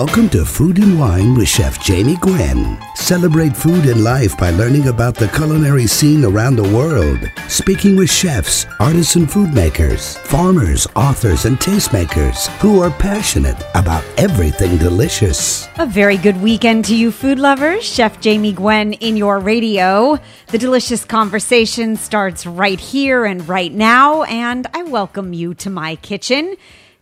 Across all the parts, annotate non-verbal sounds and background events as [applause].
Welcome to Food and Wine with Chef Jamie Gwen. Celebrate food and life by learning about the culinary scene around the world. Speaking with chefs, artisan food makers, farmers, authors, and tastemakers who are passionate about everything delicious. A very good weekend to you, food lovers. Chef Jamie Gwen in your radio. The delicious conversation starts right here and right now, and I welcome you to my kitchen.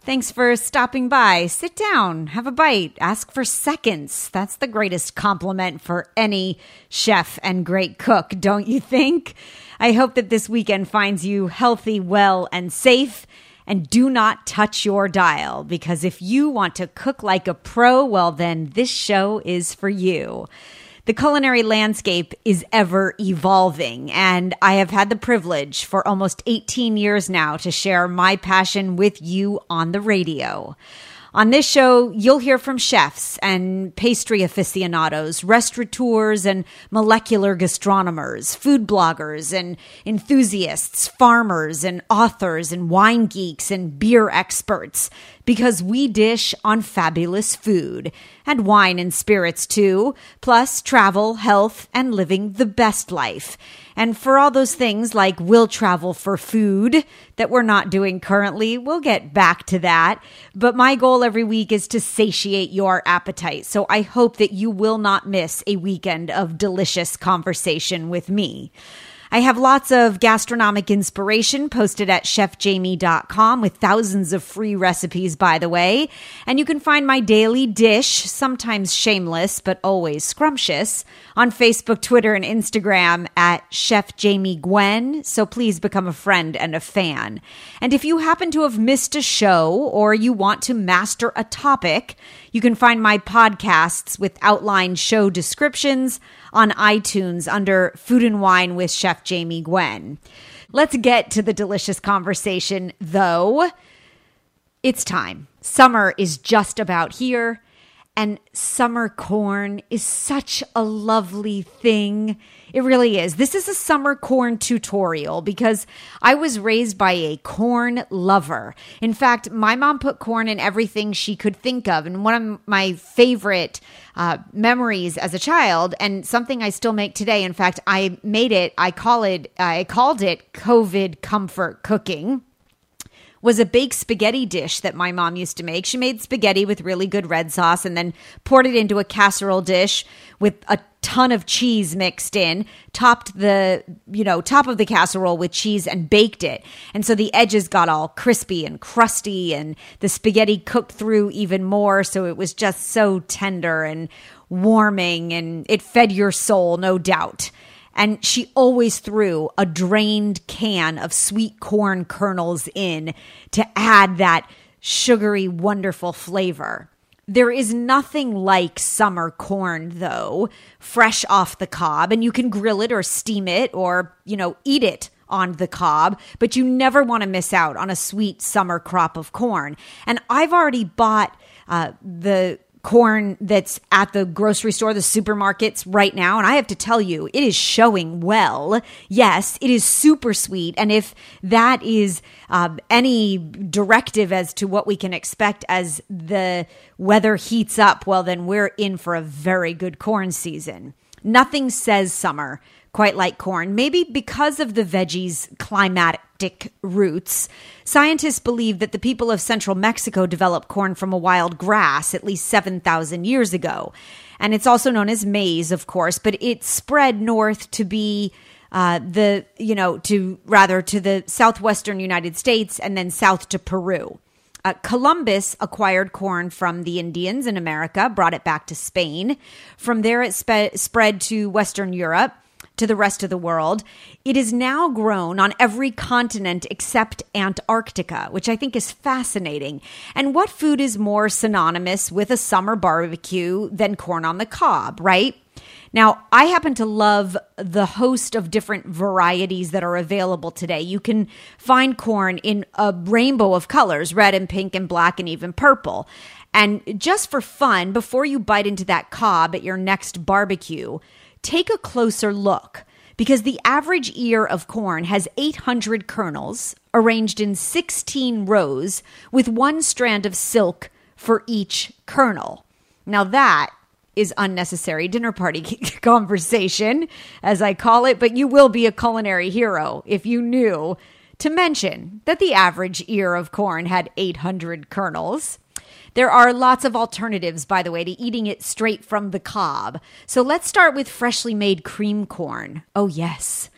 Thanks for stopping by. Sit down, have a bite, ask for seconds. That's the greatest compliment for any chef and great cook, don't you think? I hope that this weekend finds you healthy, well, and safe. And do not touch your dial because if you want to cook like a pro, well, then this show is for you the culinary landscape is ever evolving, and I have had the privilege for almost 18 years now to share my passion with you on the radio. On this show, you'll hear from chefs and pastry aficionados, restaurateurs and molecular gastronomers, food bloggers and enthusiasts, farmers and authors and wine geeks and beer experts, because we dish on fabulous food and wine and spirits too, plus travel, health, and living the best life. And for all those things like we'll travel for food that we're not doing currently, we'll get back to that. But my goal every week is to satiate your appetite. So I hope that you will not miss a weekend of delicious conversation with me. I have lots of gastronomic inspiration posted at chefjamie.com with thousands of free recipes, by the way. And you can find my daily dish, sometimes shameless, but always scrumptious, on Facebook, Twitter, and Instagram at Chef Jamie Gwen. So please become a friend and a fan. And if you happen to have missed a show or you want to master a topic, you can find my podcasts with outlined show descriptions on iTunes under Food and Wine with Chef Jamie Gwen. Let's get to the delicious conversation, though. It's time. Summer is just about here, and summer corn is such a lovely thing. It really is. This is a summer corn tutorial because I was raised by a corn lover. In fact, my mom put corn in everything she could think of. And one of my favorite uh, memories as a child, and something I still make today. In fact, I made it. I call it. I called it COVID comfort cooking was a baked spaghetti dish that my mom used to make. She made spaghetti with really good red sauce and then poured it into a casserole dish with a ton of cheese mixed in, topped the, you know, top of the casserole with cheese and baked it. And so the edges got all crispy and crusty and the spaghetti cooked through even more. So it was just so tender and warming and it fed your soul, no doubt and she always threw a drained can of sweet corn kernels in to add that sugary, wonderful flavor. There is nothing like summer corn, though, fresh off the cob, and you can grill it or steam it or, you know, eat it on the cob, but you never want to miss out on a sweet summer crop of corn. And I've already bought uh, the corn that's at the grocery store, the supermarkets right now. And I have to tell you, it is showing well. Yes, it is super sweet. And if that is uh, any directive as to what we can expect as the weather heats up, well, then we're in for a very good corn season. Nothing says summer quite like corn, maybe because of the veggie's climatic roots. Scientists believe that the people of central Mexico developed corn from a wild grass at least 7,000 years ago. And it's also known as maize, of course, but it spread north to be uh, the, you know, to rather to the southwestern United States and then south to Peru. Uh, Columbus acquired corn from the Indians in America, brought it back to Spain. From there, it spe- spread to Western Europe to the rest of the world. It is now grown on every continent except Antarctica, which I think is fascinating. And what food is more synonymous with a summer barbecue than corn on the cob, right? Now, I happen to love the host of different varieties that are available today. You can find corn in a rainbow of colors red and pink and black and even purple. And just for fun, before you bite into that cob at your next barbecue, take a closer look because the average ear of corn has 800 kernels arranged in 16 rows with one strand of silk for each kernel. Now, that is unnecessary dinner party [laughs] conversation, as I call it, but you will be a culinary hero if you knew to mention that the average ear of corn had 800 kernels. There are lots of alternatives, by the way, to eating it straight from the cob. So let's start with freshly made cream corn. Oh, yes.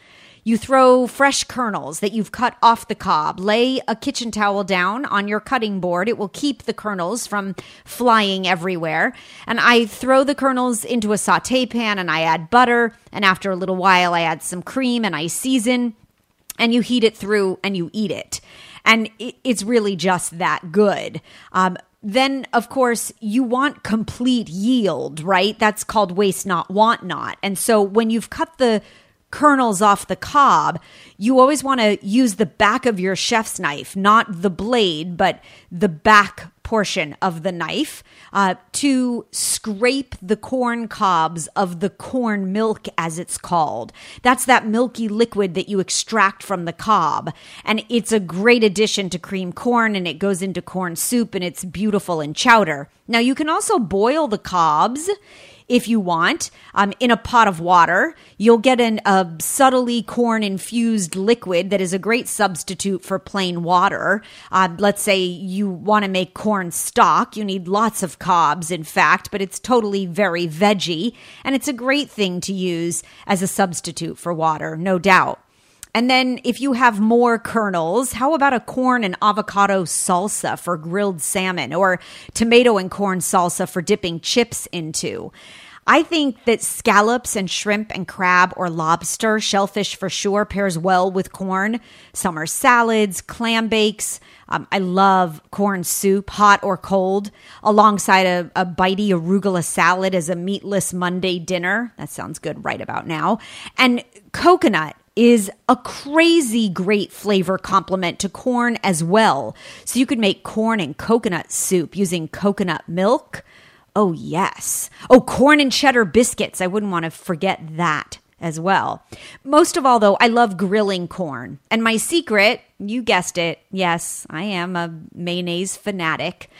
You throw fresh kernels that you've cut off the cob. Lay a kitchen towel down on your cutting board. It will keep the kernels from flying everywhere. And I throw the kernels into a saute pan and I add butter. And after a little while, I add some cream and I season. And you heat it through and you eat it. And it's really just that good. Um, then of course you want complete yield, right? That's called waste not, want not. And so when you've cut the kernels off the cob, you always want to use the back of your chef's knife, not the blade, but the back portion of the knife uh, to scrape the corn cobs of the corn milk, as it's called. That's that milky liquid that you extract from the cob. And it's a great addition to cream corn, and it goes into corn soup, and it's beautiful in chowder. Now, you can also boil the cobs if you want, um, in a pot of water. You'll get an, a subtly corn infused liquid that is a great substitute for plain water. Uh, let's say you want to make corn stock. You need lots of cobs, in fact, but it's totally very veggie. And it's a great thing to use as a substitute for water, no doubt. And then if you have more kernels, how about a corn and avocado salsa for grilled salmon or tomato and corn salsa for dipping chips into? I think that scallops and shrimp and crab or lobster, shellfish for sure, pairs well with corn. Summer salads, clam bakes. Um, I love corn soup, hot or cold, alongside a, a bitey arugula salad as a meatless Monday dinner. That sounds good right about now. And coconut is a crazy great flavor complement to corn as well. So you could make corn and coconut soup using coconut milk Oh, yes. Oh, corn and cheddar biscuits. I wouldn't want to forget that as well. Most of all, though, I love grilling corn. And my secret, you guessed it, yes, I am a mayonnaise fanatic,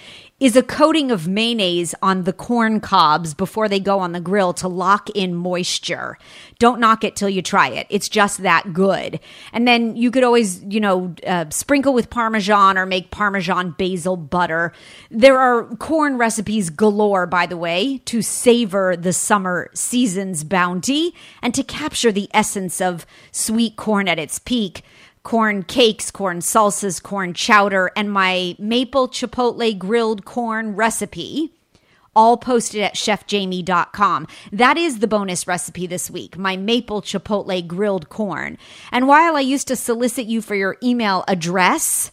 is a coating of mayonnaise on the corn cobs before they go on the grill to lock in moisture. Don't knock it till you try it. It's just that good. And then you could always, you know, uh, sprinkle with Parmesan or make Parmesan basil butter. There are corn recipes galore, by the way, to savor the summer season's bounty and to capture the essence of sweet corn at its peak corn cakes, corn salsas, corn chowder, and my maple chipotle grilled corn recipe. All posted at chefjamie.com. That is the bonus recipe this week, my maple chipotle grilled corn. And while I used to solicit you for your email address,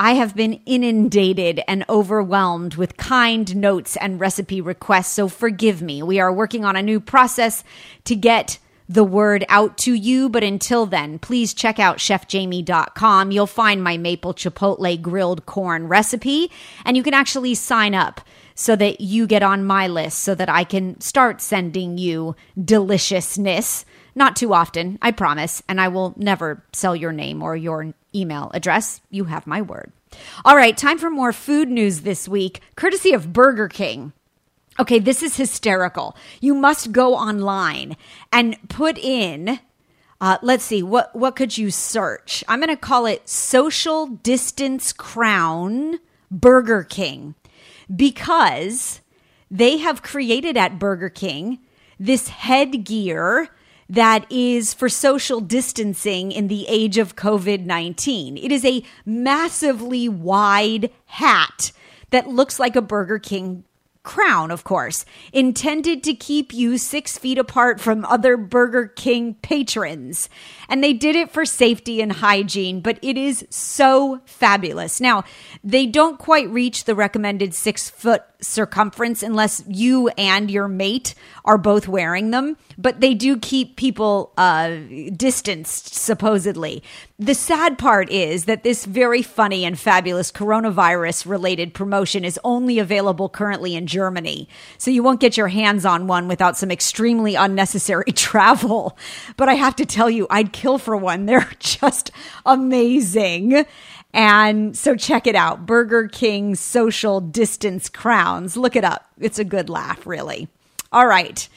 I have been inundated and overwhelmed with kind notes and recipe requests, so forgive me. We are working on a new process to get the word out to you. But until then, please check out chefjamie.com. You'll find my maple chipotle grilled corn recipe, and you can actually sign up so that you get on my list so that I can start sending you deliciousness. Not too often, I promise, and I will never sell your name or your email address. You have my word. All right, time for more food news this week, courtesy of Burger King. Okay, this is hysterical. You must go online and put in uh, let's see what what could you search? I'm going to call it social distance crown Burger King because they have created at Burger King this headgear that is for social distancing in the age of COVID 19. It is a massively wide hat that looks like a Burger King crown, of course, intended to keep you six feet apart from other Burger King patrons. And they did it for safety and hygiene, but it is so fabulous. Now, they don't quite reach the recommended six foot circumference unless you and your mate are both wearing them, but they do keep people uh, distanced, supposedly. The sad part is that this very funny and fabulous coronavirus related promotion is only available currently in Germany. So you won't get your hands on one without some extremely unnecessary [laughs] travel. But I have to tell you, I'd kill for one. They're [laughs] just amazing. And so check it out Burger King Social Distance Crowns. Look it up. It's a good laugh, really. All right.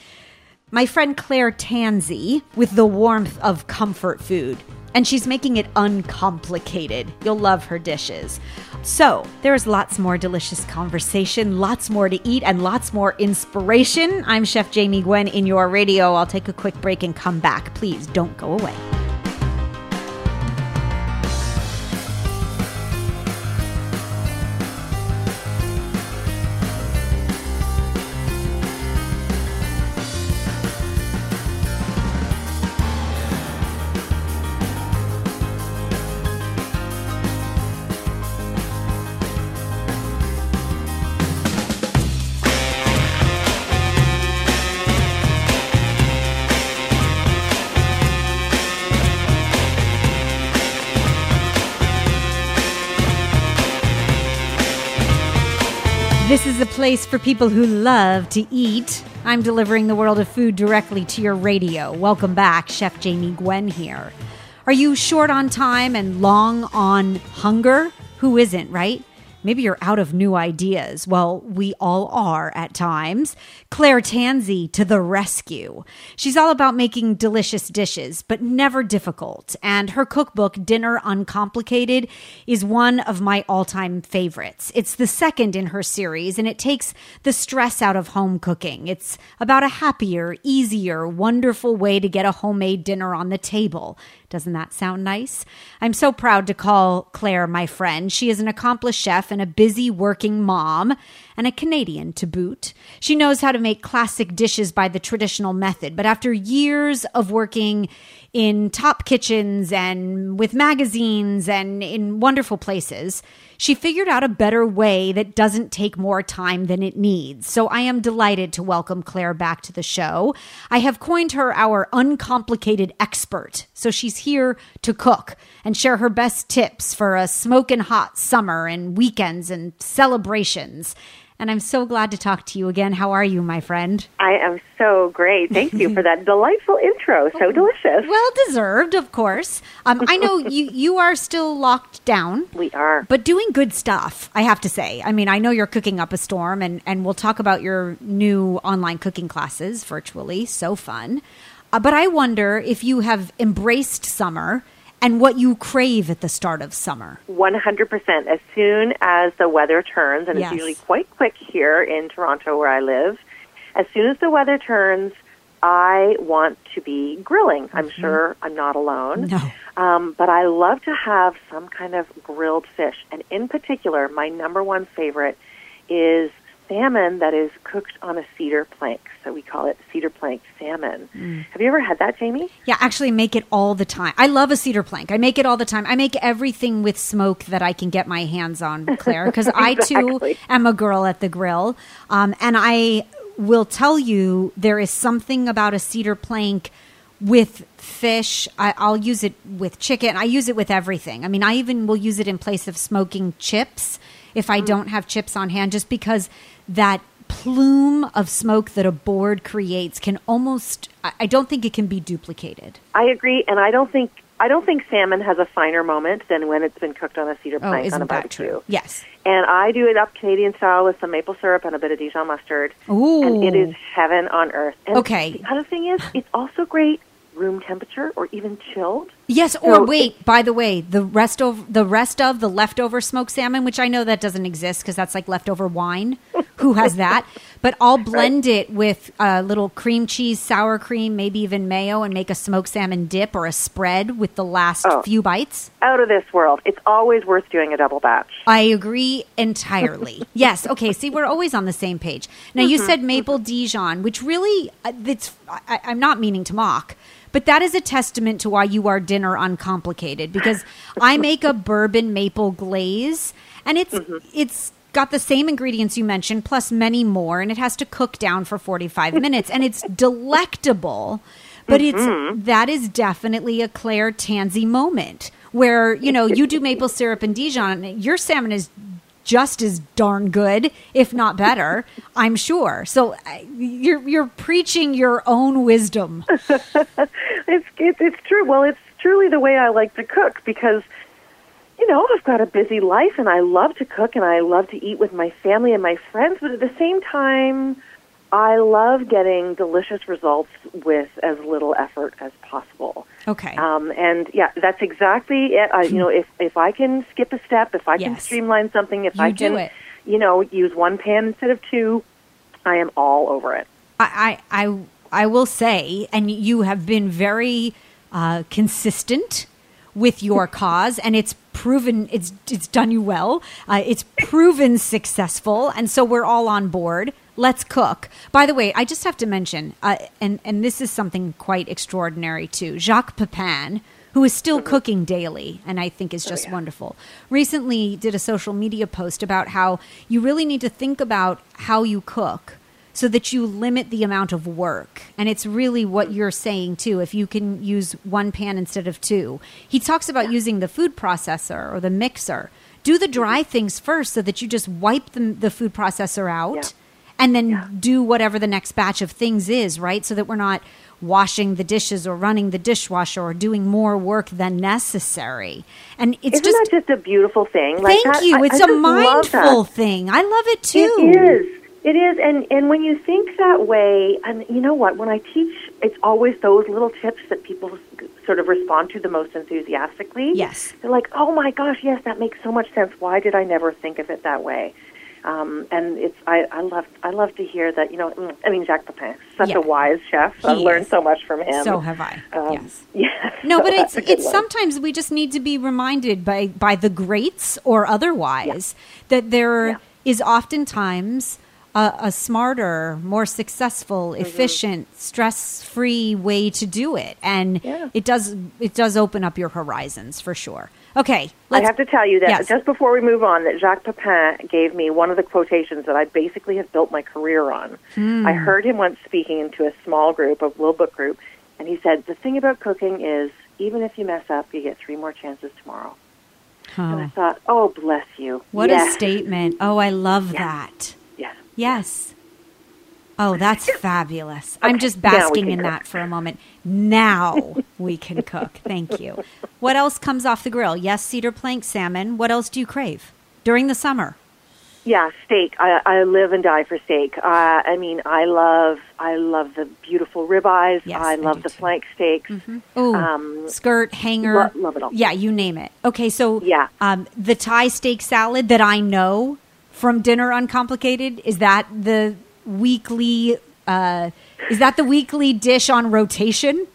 My friend Claire Tansey with the warmth of comfort food. And she's making it uncomplicated. You'll love her dishes. So, there's lots more delicious conversation, lots more to eat, and lots more inspiration. I'm Chef Jamie Gwen in your radio. I'll take a quick break and come back. Please don't go away. This is a place for people who love to eat. I'm delivering the world of food directly to your radio. Welcome back, Chef Jamie Gwen here. Are you short on time and long on hunger? Who isn't, right? Maybe you're out of new ideas. Well, we all are at times. Claire Tansey to the rescue. She's all about making delicious dishes, but never difficult. And her cookbook, Dinner Uncomplicated, is one of my all time favorites. It's the second in her series, and it takes the stress out of home cooking. It's about a happier, easier, wonderful way to get a homemade dinner on the table. Doesn't that sound nice? I'm so proud to call Claire my friend. She is an accomplished chef and a busy working mom and a Canadian to boot. She knows how to make classic dishes by the traditional method, but after years of working in top kitchens and with magazines and in wonderful places, she figured out a better way that doesn't take more time than it needs. So I am delighted to welcome Claire back to the show. I have coined her our uncomplicated expert. So she's here to cook and share her best tips for a smoking hot summer and weekends and celebrations. And I'm so glad to talk to you again. How are you, my friend? I am so great. Thank you for that [laughs] delightful intro. So delicious. Well deserved, of course. Um, I know [laughs] you you are still locked down. We are. But doing good stuff, I have to say. I mean, I know you're cooking up a storm, and, and we'll talk about your new online cooking classes virtually. So fun. Uh, but I wonder if you have embraced summer and what you crave at the start of summer. 100%. As soon as the weather turns, and Yes. it's usually quite quick here in Toronto where I live, as soon as the weather turns, I want to be grilling. I'm sure I'm not alone. No. Um, but I love to have some kind of grilled fish. And in particular, my number one favorite is salmon that is cooked on a cedar plank. So we call it cedar plank salmon. Have you ever had that, Jamie? Yeah, actually make it all the time. I love a cedar plank. I make it all the time. I make everything with smoke that I can get my hands on, [laughs] Claire, because I too am a girl at the grill. Um, and I will tell you there is something about a cedar plank with fish. I, I'll use it with chicken. I use it with everything. I mean, I even will use it in place of smoking chips if I don't have chips on hand, just because that plume of smoke that a board creates can almost I don't think it can be duplicated. I agree, and I don't think I don't think salmon has a finer moment than when it's been cooked on a cedar Oh, plank on a barbecue. true? Yes. And I do it up Canadian style with some maple syrup and a bit of Dijon mustard. Ooh. And it is heaven on earth. And Okay. The other thing is, it's also great room temperature or even chilled. Yes, or So wait, by the way, the rest of the rest of the leftover smoked salmon, which I know that doesn't exist because that's like leftover wine. Who has that? [laughs] But I'll blend it with a little cream cheese, sour cream, maybe even mayo, and make a smoked salmon dip or a spread with the last Oh. few bites. Out of this world. It's always worth doing a double batch. I agree entirely. [laughs] yes. Okay. See, we're always on the same page. Now, you said maple Dijon, which really, uh, it's. I, I'm not meaning to mock, but that is a testament to why you are dinner uncomplicated. Because I make a bourbon maple glaze, and it's mm-hmm. it's got the same ingredients you mentioned plus many more, and it has to cook down for 45 [laughs] minutes, and it's delectable. But it's mm-hmm. that is definitely a Claire Tansey moment where you know you do maple syrup and Dijon. and Your salmon is just as darn good, if not better. [laughs] I'm sure. So uh, you're you're preaching your own wisdom. [laughs] It's, it's it's true. Well, it's truly the way I like to cook because you know, I've got a busy life and I love to cook and I love to eat with my family and my friends, but at the same time, I love getting delicious results with as little effort as possible. Okay. Um, and yeah, that's exactly it. I, you know, if if I can skip a step, if I can streamline something, if You I do can, it. you know, use one pan instead of two, I am all over it. I, I, I, I will say, and you have been very uh, consistent with your [laughs] cause, and it's proven it's it's done you well. Uh, it's proven successful, and so we're all on board. Let's cook. By the way, I just have to mention, uh, and and this is something quite extraordinary too. Jacques Pepin, who is still mm-hmm. cooking daily, and I think is oh, just wonderful. Recently, did a social media post about how you really need to think about how you cook so that you limit the amount of work. And it's really what mm-hmm. you're saying too. If you can use one pan instead of two, he talks about using the food processor or the mixer. Do the mm-hmm. dry things first so that you just wipe the, the food processor out Yeah. And then do whatever the next batch of things is, right? So that we're not washing the dishes or running the dishwasher or doing more work than necessary. And it's Isn't just just a beautiful thing? Like thank that- you. I- it's I a mindful thing. I love it too. It is. It is, and and when you think that way, and you know what? When I teach, it's always those little tips that people sort of respond to the most enthusiastically. Yes. they're like, "Oh my gosh, yes, that makes so much sense. Why did I never think of it that way?" Um, and it's I, I love I love to hear that. You know, mm, I mean, Jacques Pepin, such Yeah. a wise chef. He I've learned is. so much from him. So have I. Um, yes. Yeah. [laughs] No, but it's That's [laughs] a good it's one. sometimes we just need to be reminded by by the greats or otherwise that there is Yeah. oftentimes a, a smarter, more successful, Mm-hmm. efficient, stress-free way to do it, and Yeah. it does it does open up your horizons for sure. Okay, I have to tell you that Yes. just before we move on, that Jacques Pepin gave me one of the quotations that I basically have built my career on. Hmm. I heard him once speaking into a small group, a little book group, and he said, "The thing about cooking is, even if you mess up, you get three more chances tomorrow." And I thought, "Oh, bless you! what yes. a statement! Oh, I love Yeah. that. Yes, Yes. Oh, that's fabulous. I'm just basking in cook. that for a moment. Now we can cook. Thank you. What else comes off the grill? Yes, cedar plank salmon. What else do you crave during the summer? yeah, steak. I, I live and die for steak. Uh, I mean, I love, I love the beautiful ribeyes. Yes, I I love do the too. flank steaks. Oh, Um, skirt, hanger. lo- love it all. Yeah, you name it. Okay, so Yeah. um, the Thai steak salad that I know from Dinner Uncomplicated is that the weekly. Uh, is that the weekly dish on rotation?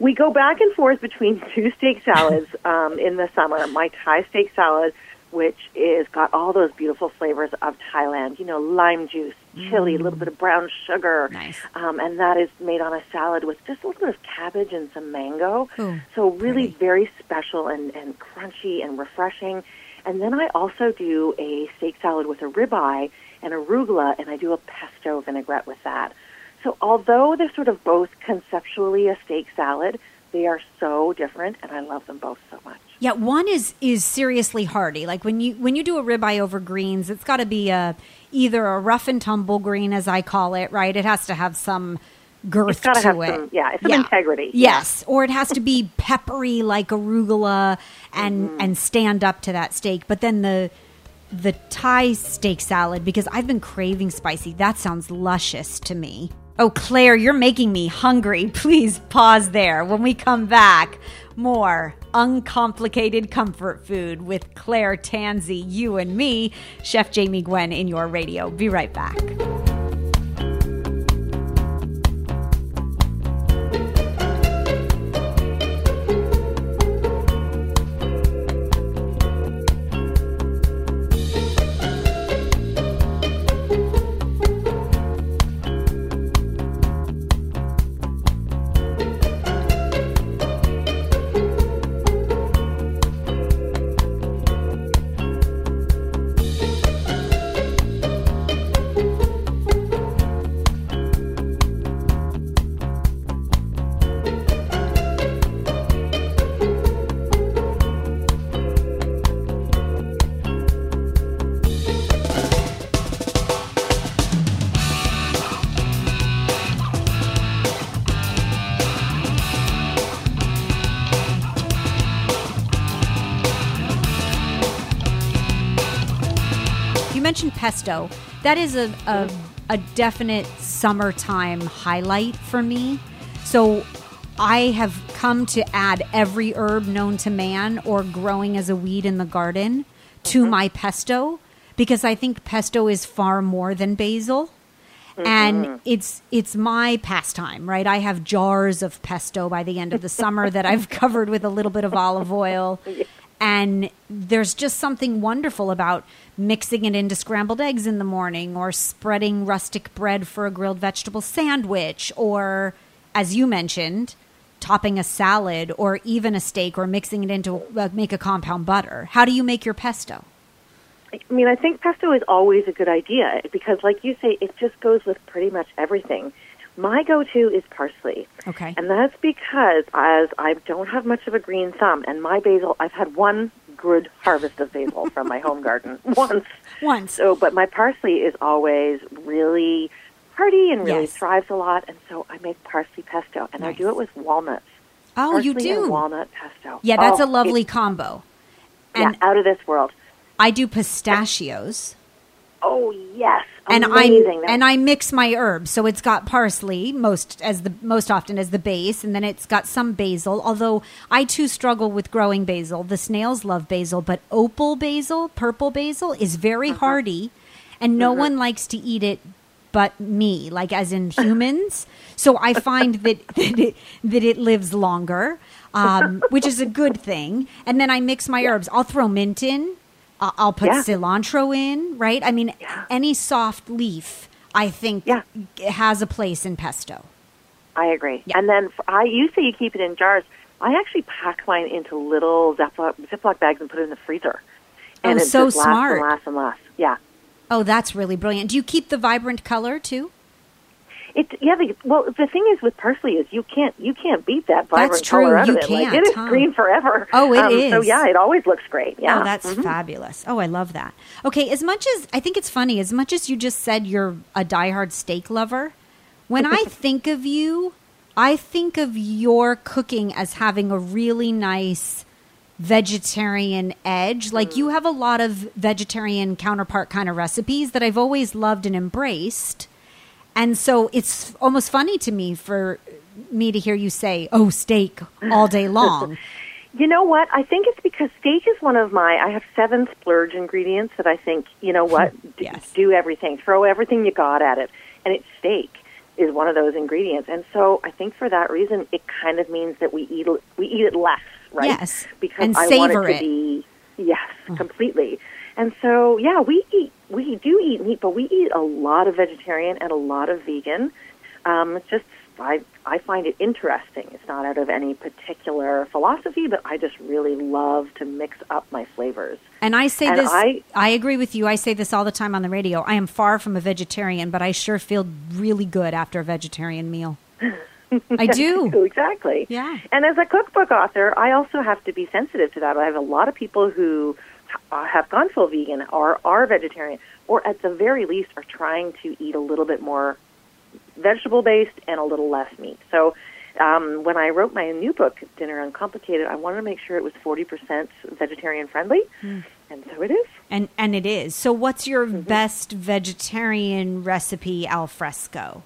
We go back and forth between [laughs] two steak salads um, in the summer. My Thai steak salad, which is got all those beautiful flavors of Thailand. You know, lime juice, chili, a little bit of brown sugar, Nice. um, and that is made on a salad with just a little bit of cabbage and some mango. Ooh, so really pretty. very special and, and crunchy and refreshing. And then I also do a steak salad with a ribeye and arugula, and I do a pesto vinaigrette with that. So although they're sort of both conceptually a steak salad, they are so different, and I love them both so much. Yeah, one is is seriously hearty. Like when you when you do a ribeye over greens, it's got to be a either a rough and tumble green, as I call it. Right, it has to have some girth It's to have it. some, yeah, it's some integrity. Yes, or it has to be peppery like arugula and Mm-hmm. and stand up to that steak. But then the the Thai steak salad because I've been craving spicy. That sounds luscious to me. Oh, Claire, you're making me hungry. [laughs] Please pause there. When we come back, more uncomplicated comfort food with Claire Tansey, you and me, Chef Jamie Gwen in your radio. Be right back. Pesto. That is a, a, a definite summertime highlight for me. So I have come to add every herb known to man or growing as a weed in the garden to mm-hmm. my pesto because I think pesto is far more than basil. And mm-hmm. it's it's my pastime, right? I have jars of pesto by the end of the summer that I've [laughs] covered with a little bit of olive oil. [laughs] And there's just something wonderful about mixing it into scrambled eggs in the morning or spreading rustic bread for a grilled vegetable sandwich or as you mentioned, topping a salad or even a steak or mixing it into uh, make a compound butter. How do you make your pesto? I mean, I think pesto is always a good idea because, like you say, it just goes with pretty much everything. My go-to is parsley. Okay. And that's because as I don't have much of a green thumb, and my basil, I've had one good harvest of basil from my home garden [laughs] once. Once. So, but my parsley is always really hardy and really Yes. thrives a lot, and so I make parsley pesto, and I do it with walnuts. Oh, you Parsley and do. walnut pesto. Yeah, that's Oh, a lovely combo. yeah, And out of this world. I do pistachios. Oh yes, And amazing. I and I mix my herbs, so it's got parsley most as the most often as the base, and then it's got some basil. Although I too struggle with growing basil. The snails love basil, but opal basil, purple basil, is very Uh-huh. hardy, and no one likes to eat it but me, like as in humans. [laughs] so I find that [laughs] that it, that it lives longer, um, which is a good thing. And then I mix my herbs. I'll throw mint in. I'll put Yeah. cilantro in, right? I mean, Yeah. any soft leaf, I think, Yeah. has a place in pesto. I agree. And then I, you say you keep it in jars. I actually pack mine into little Ziploc, Ziploc bags and put it in the freezer. Oh, And it so smart. lasts and lasts and lasts. Yeah. Oh, that's really brilliant. Do you keep the vibrant color too? It yeah. The, well, the thing is with parsley is you can't you can't beat that vibrant That's true. color out You of it. Like, can't, it is huh? green forever. Oh, it um, it is. So yeah, it always looks great. Oh, yeah. Oh, that's mm-hmm. fabulous. Oh, I love that. Okay, as much as I think it's funny, as much as you just said you're a diehard steak lover, when I [laughs] think of you, I think of your cooking as having a really nice vegetarian edge. Like you mm. have a lot of vegetarian counterpart kind of recipes that I've always loved and embraced. And so it's almost funny to me for me to hear you say, "Oh, steak all day [laughs] long." You know what? I think it's because steak is one of my. I have seven splurge ingredients that I think you know what [laughs] Yes. do everything, throw everything you got at it, and it's steak is one of those ingredients. And so I think for that reason, it kind of means that we eat we eat it less, right? Yes. because And I want it to it. be yes, mm. completely. And so yeah, we eat we do eat meat, but we eat a lot of vegetarian and a lot of vegan. Um, it's just I I find it interesting. It's not out of any particular philosophy, but I just really love to mix up my flavors. And I say And this, I, I- agree with you. I say this all the time on the radio. I am far from a vegetarian, but I sure feel really good after a vegetarian meal. I [laughs] do. exactly. Yeah. And as a cookbook author, I also have to be sensitive to that. I have a lot of people who uh, have gone full vegan or are vegetarian, or at the very least are trying to eat a little bit more vegetable based and a little less meat. So um, when I wrote my new book, Dinner Uncomplicated, I wanted to make sure it was 40% vegetarian friendly, Hmm. and so it is. And and it is. So what's your Mm-hmm. best vegetarian recipe al fresco?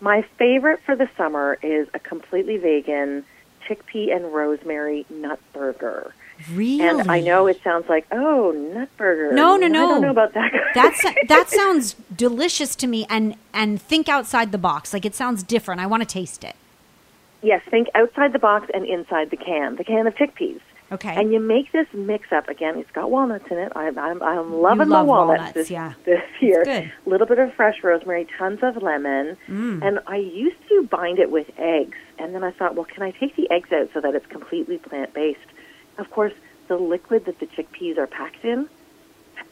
My favorite for the summer is a completely vegan chickpea and rosemary nut burger. Really? And I know it sounds like, oh, nut burger. No, no, no. I don't know about that. That's that sounds delicious to me and and think outside the box. Like it sounds different. I want to taste it. yes, think outside the box and inside the can, the can of chickpeas. Okay. And you make this mix up. Again, it's got walnuts in it. I'm, I'm, I'm loving love the walnuts, walnuts, this, yeah. this year. good. Mm. A little bit of fresh rosemary, tons of lemon. And I used to bind it with eggs. And then I thought, well, can I take the eggs out so that it's completely plant based? Of course, the liquid that the chickpeas are packed in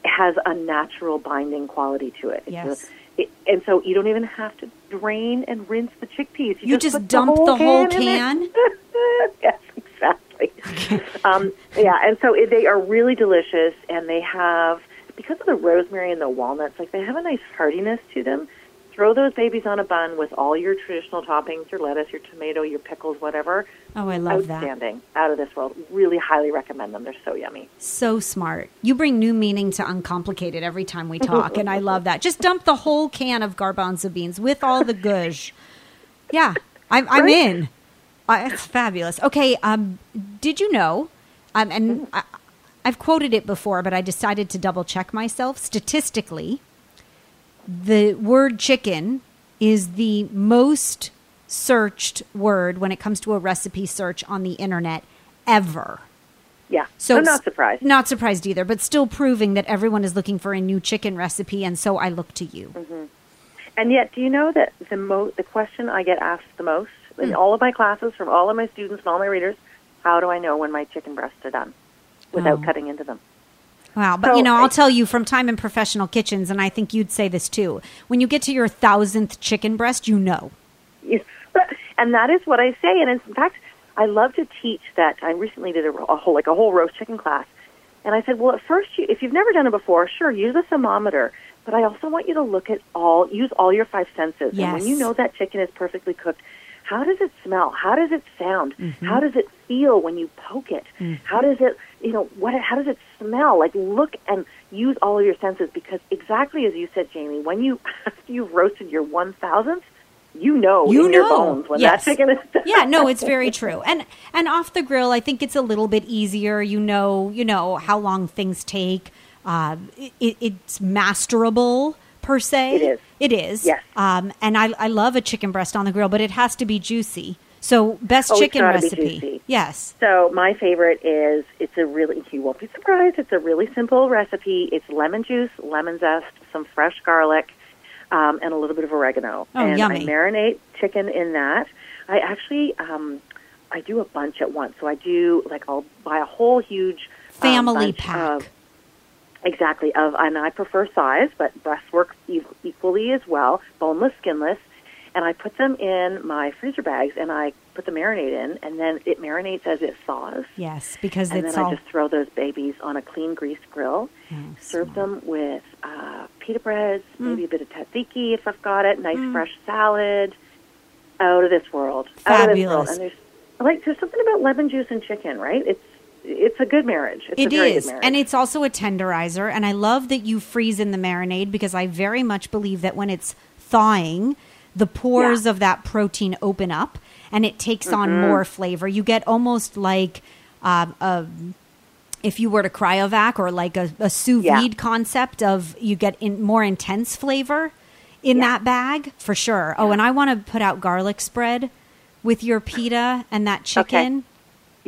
has a natural binding quality to it. Yes. a- it, and so you don't even have to drain and rinse the chickpeas. You just put dump the whole in there. can? [laughs] yes, exactly. um, yeah, and so it, they are really delicious, and they have because of the rosemary and the walnuts, like they have a nice heartiness to them. Throw those babies on a bun with all your traditional toppings, your lettuce, your tomato, your pickles, whatever. Oh, I love that. Outstanding. Out of this world. Really highly recommend them. They're so yummy. So smart. You bring new meaning to uncomplicated every time we talk, and I love that. Just dump the whole can of garbanzo beans with all the gush. Yeah, I'm, I'm Right? in. Uh, it's fabulous. Okay, um, did you know? Um, and I, I've quoted it before, but I decided to double check myself. Statistically, the word chicken is the most searched word when it comes to a recipe search on the internet ever. Yeah. So I'm not surprised. Not surprised either, but still proving that everyone is looking for a new chicken recipe, and so I look to you. Mm-hmm. And yet, do you know that the mo- the question I get asked the most in all of my classes from all of my students and all my readers, how do I know when my chicken breasts are done without Oh. cutting into them? Wow, but So you know, I'll tell you from time in professional kitchens, and I think you'd say this too. When you get to your thousandth chicken breast, you know. Yes. and that is what I say. And in fact, I love to teach that. I recently did a, a whole like a whole roast chicken class, and I said, well, at first, you, if you've never done it before, sure, use a thermometer. But I also want you to look at all, use all your five senses. And when you know that chicken is perfectly cooked, how does it smell? How does it sound? Mm-hmm. How does it feel when you poke it? How does it, you know, what? How does it smell? Like look and use all of your senses because exactly as you said, Jamie, when you [laughs] after you've roasted your one thousandth, you know You in your know. bones when Yes. that chicken is yeah, no, it's very true. And and off the grill, I think it's a little bit easier. You know, you know how long things take. Uh, it, it's masterable per se. It is. It is. Yes. Um, and I I love a chicken breast on the grill, but it has to be juicy. So best Oh, chicken recipe. juicy. Yes. So my favorite is it's a really you won't be surprised. It's a really simple recipe. It's lemon juice, lemon zest, some fresh garlic, um, and a little bit of oregano. Oh, and yummy. I marinate chicken in that. I actually um, I do a bunch at once. So I do like I'll buy a whole huge um, Family bunch pack. Of, exactly of and I prefer size, but breast works e- equally as well, boneless, skinless. And I put them in my freezer bags, and I put the marinade in, and then it marinates as it thaws. Yes, because And it's then all I just throw those babies on a clean greased grill. Oh, serve them with uh, pita breads, Mm. maybe a bit of tzatziki if I've got it. Nice fresh salad. Out of this world. Out of this world. Fabulous. And there's like there's something about lemon juice and chicken, right? It's it's a good marriage. It's It a is, marriage. and it's also a tenderizer. And I love that you freeze in the marinade because I very much believe that when it's thawing, the pores Yeah. of that protein open up, and it takes on Mm-hmm. more flavor. You get almost like um, a if you were to cryovac or like a, a sous Yeah. vide concept of you get in more intense flavor in Yeah. that bag for sure. Oh, and I want to put out garlic spread with your pita and that chicken.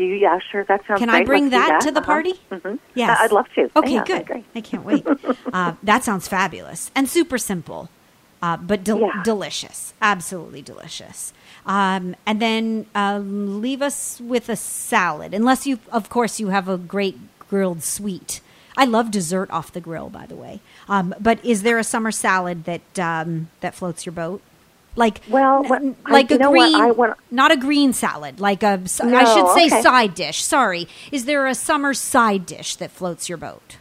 You, yeah, sure. That sounds great. Can great. I bring Let's do that, to the Uh-huh. party? Mhm. Yes, I'd love to. Okay, Yeah, good. I can't wait. [laughs] uh, that sounds fabulous and super simple, uh, but del- Yeah. delicious. Absolutely delicious. Um, and then um, leave us with a salad, unless you, of course, you have a great grilled sweet. I love dessert off the grill, by the way. Um, but is there a summer salad that um, that floats your boat? Like Well, n- I- like you a what? green, I not a green salad, like a. s- I No, should say okay. side dish. Sorry, is there a summer side dish that floats your boat?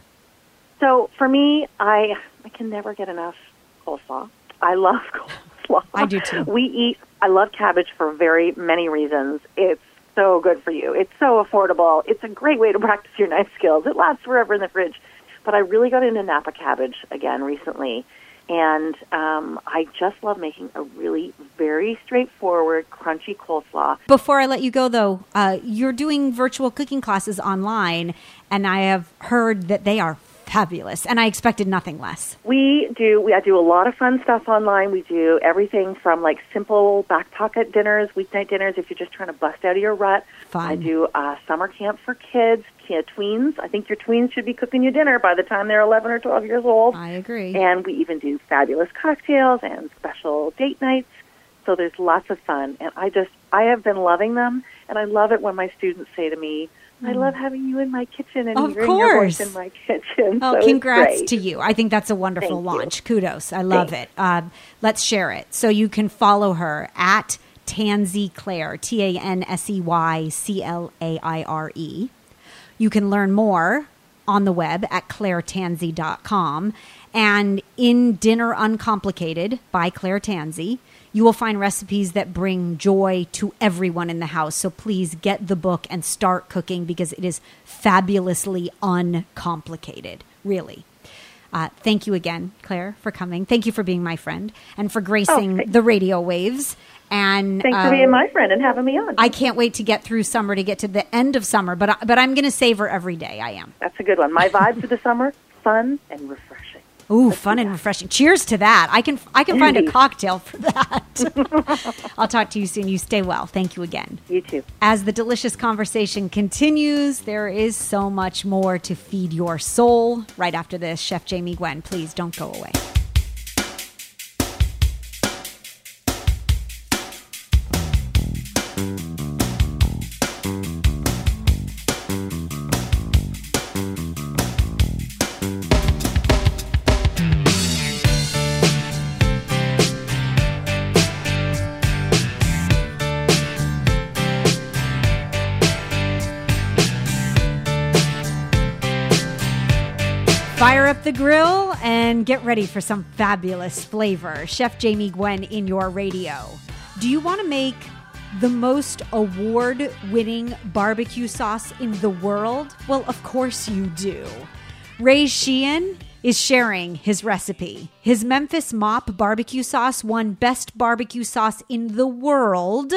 So for me, I I can never get enough coleslaw. I love [laughs] coleslaw. I do too. We eat. I love cabbage for very many reasons. It's so good for you. It's so affordable. It's a great way to practice your knife skills. It lasts forever in the fridge. But I really got into Napa cabbage again recently, and um, I just love making a really very straightforward, crunchy coleslaw. Before I let you go, though, uh, you're doing virtual cooking classes online, and I have heard that they are fabulous, and I expected nothing less. We do. We I do a lot of fun stuff online. We do everything from like simple back pocket dinners, weeknight dinners. If you're just trying to bust out of your rut, Fun. I do uh, summer camp for kids, yeah, tweens. I think your tweens should be cooking you dinner by the time they're 11 or 12 years old. I agree. And we even do fabulous cocktails and special date nights. So there's lots of fun, and I just I have been loving them, and I love it when my students say to me. I love having you in my kitchen and. Of hearing your voice in my [laughs] kitchen. Oh, So congrats to you. I think that's a wonderful Thank you. launch. Kudos. I love it. Uh, let's share it. So you can follow her at Tansey Claire, T A N S E Y C L A I R E. You can learn more on the web at clairetansey.com. And in Dinner Uncomplicated by Claire Tansey, you will find recipes that bring joy to everyone in the house. So please get the book and start cooking because it is fabulously uncomplicated, really. Uh, thank you again, Claire, for coming. Thank you for being my friend and for gracing Oh, the radio waves. And Thanks for um, being my friend and having me on. I can't wait to get through summer to get to the end of summer, but I, but I'm going to savor every day. I am. That's a good one. My vibe for the summer: fun and refreshing. Ooh, fun and refreshing. Cheers to that. I can I can find a cocktail for that. [laughs] I'll talk to you soon. You stay well. Thank you again. You too. As the delicious conversation continues, there is so much more to feed your soul. Right after this, Chef Jamie Gwen, please don't go away. Fire the grill and get ready for some fabulous flavor. Chef Jamie Gwen in your radio. Do you want to make the most award winning barbecue sauce in the world? Well, of course you do. Ray Sheehan is sharing his recipe. His Memphis Mop barbecue sauce won Best Barbecue Sauce in the World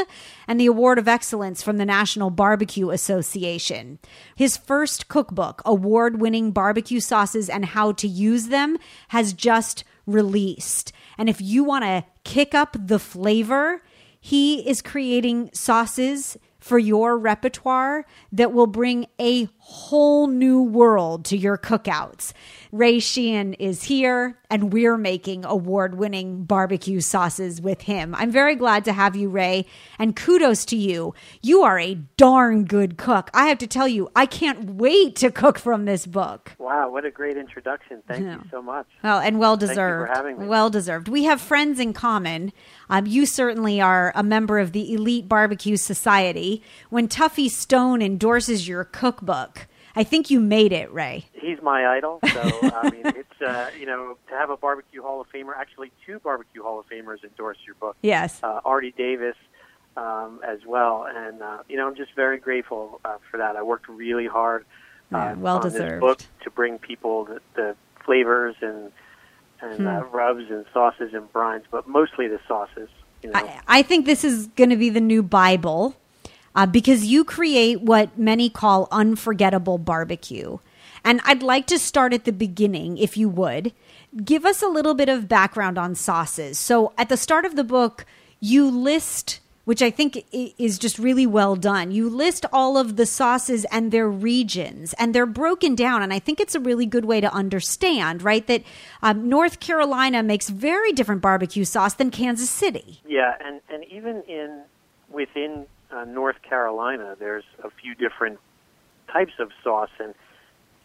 and the Award of Excellence from the National Barbecue Association. His first cookbook, Award Winning Barbecue Sauces and How to Use Them, has just released. And if you want to kick up the flavor, he is creating sauces for your repertoire that will bring a whole new world to your cookouts. Ray Sheehan is here, and we're making award winning barbecue sauces with him. I'm very glad to have you, Ray, and kudos to you. You are a darn good cook. I have to tell you, I can't wait to cook from this book. Wow, what a great introduction. Thank Yeah. you so much. Well, and well you for deserved. having me. Well deserved. We have friends in common. Um, you certainly are a member of the Elite Barbecue Society. When Tuffy Stone endorses your cookbook, I think you made it, Ray. He's my idol, so I mean, [laughs] it's uh, you know to have a barbecue Hall of Famer, actually two barbecue Hall of Famers endorse your book. Yes. Uh, Ardie Davis um, as well, and uh, you know I'm just very grateful uh, for that. I worked really hard uh, Yeah, well on deserved. this book to bring people the, the flavors and and Hmm. uh, rubs and sauces and brines, but mostly the sauces. You know. I, I think this is going to be the new Bible uh, because you create what many call unforgettable barbecue. And I'd like to start at the beginning, if you would. Give us a little bit of background on sauces. So, at the start of the book, you list, which I think is just really well done, you list all of the sauces and their regions, and they're broken down. And I think it's a really good way to understand, right? That um, North Carolina makes very different barbecue sauce than Kansas City. Yeah, and and even in within uh, North Carolina, there's a few different types of sauce, and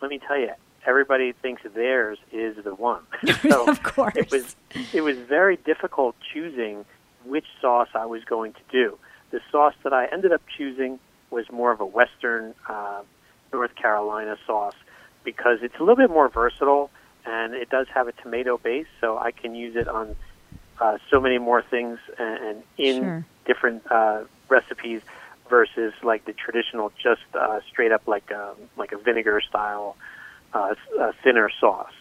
let me tell you, everybody thinks theirs is the one. [laughs] [laughs] so Of course. it was it was very difficult choosing which sauce I was going to do. The sauce that I ended up choosing was more of a Western uh, North Carolina sauce because it's a little bit more versatile and it does have a tomato base, so I can use it on uh, so many more things and, and in Sure. different uh, recipes versus like the traditional, just uh, straight up like a, like a vinegar style uh, uh, thinner sauce.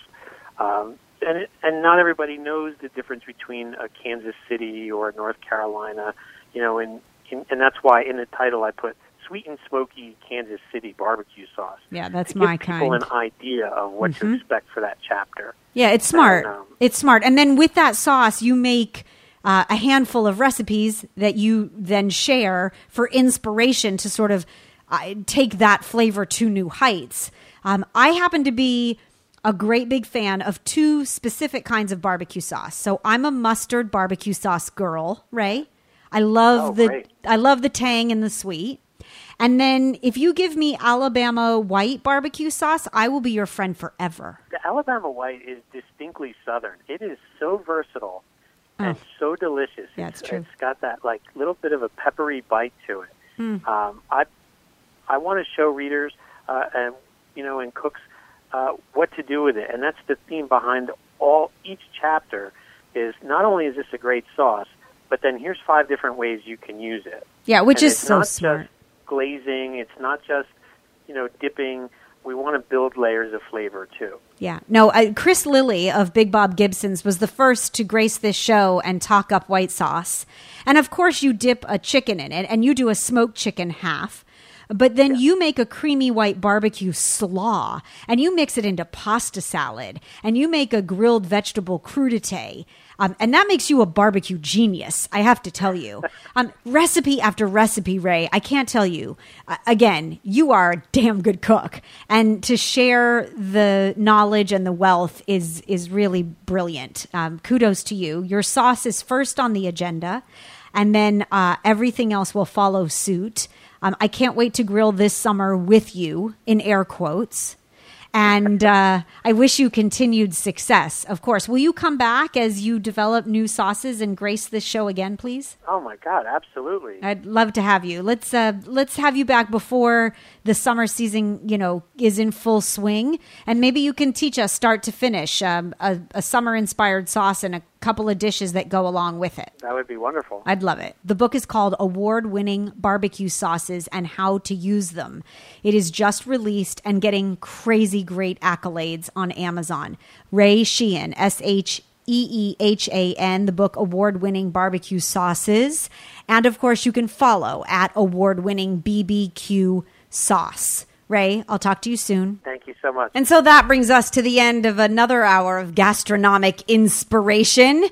Um, and it, and not everybody knows the difference between a Kansas City or North Carolina, you know, and and, and that's why in the title I put sweet and smoky Kansas City barbecue sauce. Yeah, that's to my give people kind. an idea of what Mm-hmm. to expect for that chapter. Yeah, it's smart. And, um, it's smart. And then with that sauce, you make uh, a handful of recipes that you then share for inspiration to sort of uh, take that flavor to new heights. Um, I happen to be a great big fan of two specific kinds of barbecue sauce. So I'm a mustard barbecue sauce girl, Ray. I love Oh, the great. I love the tang and the sweet. And then if you give me Alabama white barbecue sauce, I will be your friend forever. The Alabama White is distinctly Southern. It is so versatile and so delicious. Oh. Yeah, it's true. It's got that like little bit of a peppery bite to it. Hmm. Um, I I want to show readers uh, and you know and cooks uh, what to do with it, and that's the theme behind all each chapter is not only is this a great sauce, but then here's five different ways you can use it. Yeah, which And is so not smart. just glazing. It's not just you know dipping. We want to build layers of flavor too. Yeah. No, uh, Chris Lilly of Big Bob Gibson's was the first to grace this show and talk up white sauce. And of course, you dip a chicken in it and you do a smoked chicken half. But then you make a creamy white barbecue slaw and you mix it into pasta salad and you make a grilled vegetable crudité. Um, and that makes you a barbecue genius, I have to tell you. [laughs] Um, recipe after recipe, Ray, I can't tell you. Uh, again, you are a damn good cook. And to share the knowledge and the wealth is, is really brilliant. Um, kudos to you. Your sauce is first on the agenda, and then uh, everything else will follow suit. Um, I can't wait to grill this summer with you, in air quotes. And uh, I wish you continued success. Of course, will you come back as you develop new sauces and grace this show again, please? Oh my God, absolutely. I'd love to have you. Let's uh, let's have you back before the summer season, you know, is in full swing, and maybe you can teach us start to finish um, a, a summer inspired sauce and a couple of dishes that go along with it. That would be wonderful. I'd love it. The book is called Award Winning Barbecue Sauces and How to Use Them. It is just released and getting crazy great accolades on Amazon. Ray Sheehan, S H E E H A N, the book Award Winning Barbecue Sauces. And of course, you can follow at Award Winning BBQ Sauce. Ray, I'll talk to you soon. Thank you so much. And so that brings us to the end of another hour of gastronomic inspiration.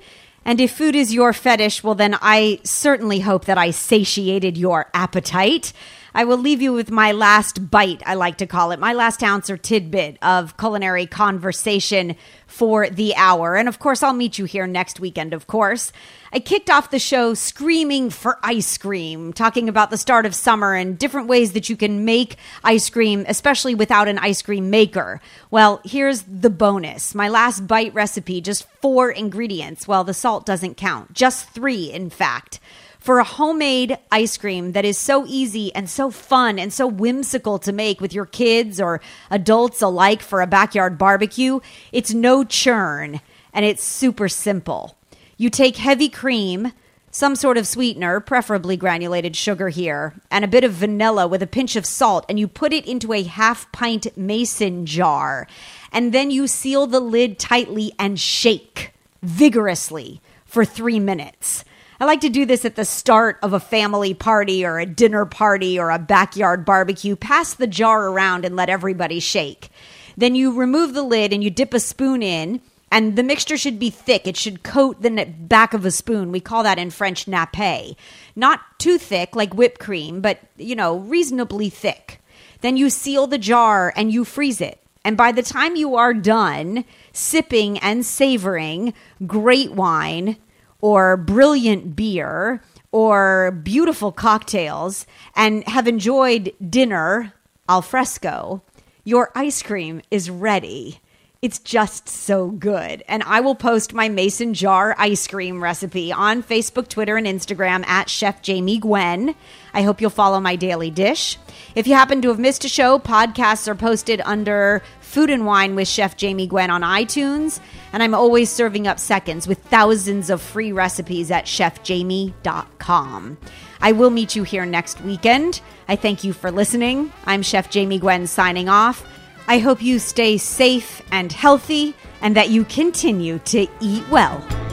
And if food is your fetish, well, then I certainly hope that I satiated your appetite. I will leave you with my last bite, I like to call it, my last ounce or tidbit of culinary conversation for the hour. And of course, I'll meet you here next weekend, of course. I kicked off the show screaming for ice cream, talking about the start of summer and different ways that you can make ice cream, especially without an ice cream maker. Well, here's the bonus. My last bite recipe, just four ingredients. Well, the salt doesn't count, just three, in fact for a homemade ice cream that is so easy and so fun and so whimsical to make with your kids or adults alike for a backyard barbecue, it's no churn and it's super simple. You take heavy cream, some sort of sweetener, preferably granulated sugar here, and a bit of vanilla with a pinch of salt, and you put it into a half pint mason jar. And then you seal the lid tightly and shake vigorously for three minutes. I like to do this at the start of a family party or a dinner party or a backyard barbecue. Pass the jar around and let everybody shake. Then you remove the lid and you dip a spoon in, and the mixture should be thick. It should coat the back of a spoon. We call that in French nappe. Not too thick like whipped cream, but, you know, reasonably thick. Then you seal the jar and you freeze it. And by the time you are done sipping and savoring great wine, or brilliant beer or beautiful cocktails and have enjoyed dinner al fresco, your ice cream is ready. It's just so good. And I will post my mason jar ice cream recipe on Facebook, Twitter, and Instagram at Chef Jamie Gwen. I hope you'll follow my daily dish. If you happen to have missed a show, podcasts are posted under Food and Wine with Chef Jamie Gwen on iTunes. And I'm always serving up seconds with thousands of free recipes at chefjamie.com. I will meet you here next weekend. I thank you for listening. I'm Chef Jamie Gwen signing off. I hope you stay safe and healthy and that you continue to eat well.